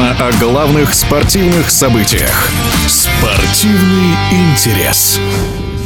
о главных спортивных событиях. Спортивный интерес.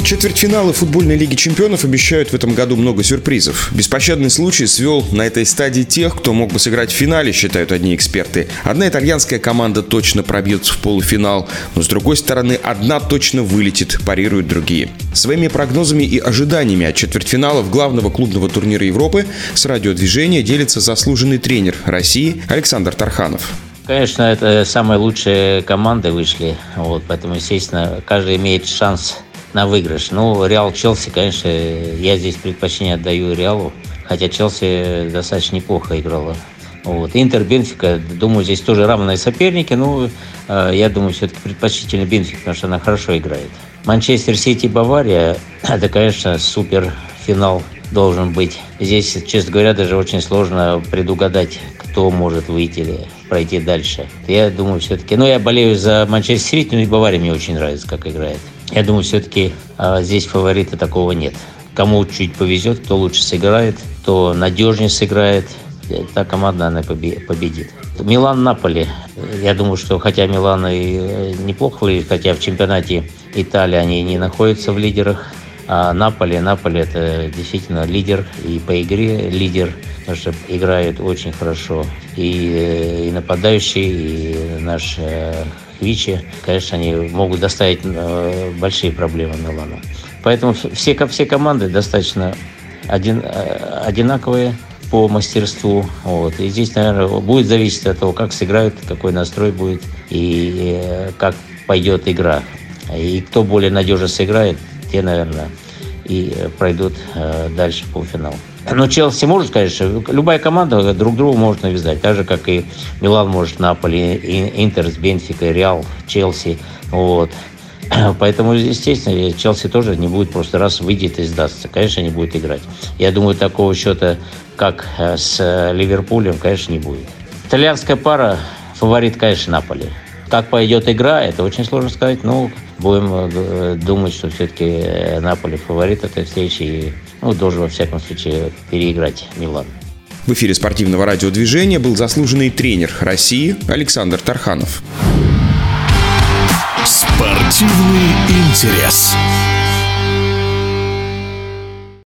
Четвертьфиналы футбольной лиги чемпионов обещают в этом году много сюрпризов. Беспощадный случай свел на этой стадии тех, кто мог бы сыграть в финале, считают одни эксперты. Одна итальянская команда точно пробьется в полуфинал, но с другой стороны, одна точно вылетит, парируют другие. Своими прогнозами и ожиданиями от четвертьфиналов главного клубного турнира Европы с радиодвижения делится заслуженный тренер России Александр Тарханов. Конечно, это самые лучшие команды вышли, вот, поэтому, естественно, каждый имеет шанс на выигрыш. Ну, Реал Челси, конечно, я здесь предпочтение отдаю Реалу, хотя Челси достаточно неплохо играла. Вот. Интер, Бенфика, думаю, здесь тоже равные соперники, но э, я думаю, все-таки предпочтительно Бенфик, потому что она хорошо играет. Манчестер Сити, Бавария, это, конечно, супер финал должен быть. Здесь, честно говоря, даже очень сложно предугадать, кто может выйти пройти дальше. Я думаю, все-таки... Ну, я болею за Манчестер Сити, но и Бавария мне очень нравится, как играет. Я думаю, все-таки а, здесь фаворита такого нет. Кому чуть повезет, кто лучше сыграет, кто надежнее сыграет, та команда, она победит. Милан-Наполи. Я думаю, что хотя Милан и э, неплохо выглядит, хотя в чемпионате Италии они не находятся в лидерах, а Наполи, Наполи это действительно лидер и по игре лидер, потому что играет очень хорошо. И, э, и нападающий, и наш э, Вичи, конечно, они могут доставить э, большие проблемы Милану. Поэтому все, все команды достаточно один, э, одинаковые по мастерству. Вот. И здесь, наверное, будет зависеть от того, как сыграют, какой настрой будет и э, как пойдет игра. И кто более надежно сыграет, те, наверное, и пройдут дальше по финалу. Но Челси может, конечно, любая команда друг другу может навязать, так же, как и Милан может Наполи, Интер с Бенфикой, Реал, Челси. Вот. Поэтому, естественно, Челси тоже не будет просто раз выйдет и сдастся. Конечно, не будет играть. Я думаю, такого счета, как э, с Ливерпулем, конечно, не будет. Итальянская пара, фаворит, конечно, Наполи. Как пойдет игра, это очень сложно сказать. Но будем э, думать, что все-таки э, Наполи фаворит этой встречи. И ну, должен, во всяком случае, переиграть Милан. В эфире спортивного радиодвижения был заслуженный тренер России Александр Тарханов. Спортивный интерес.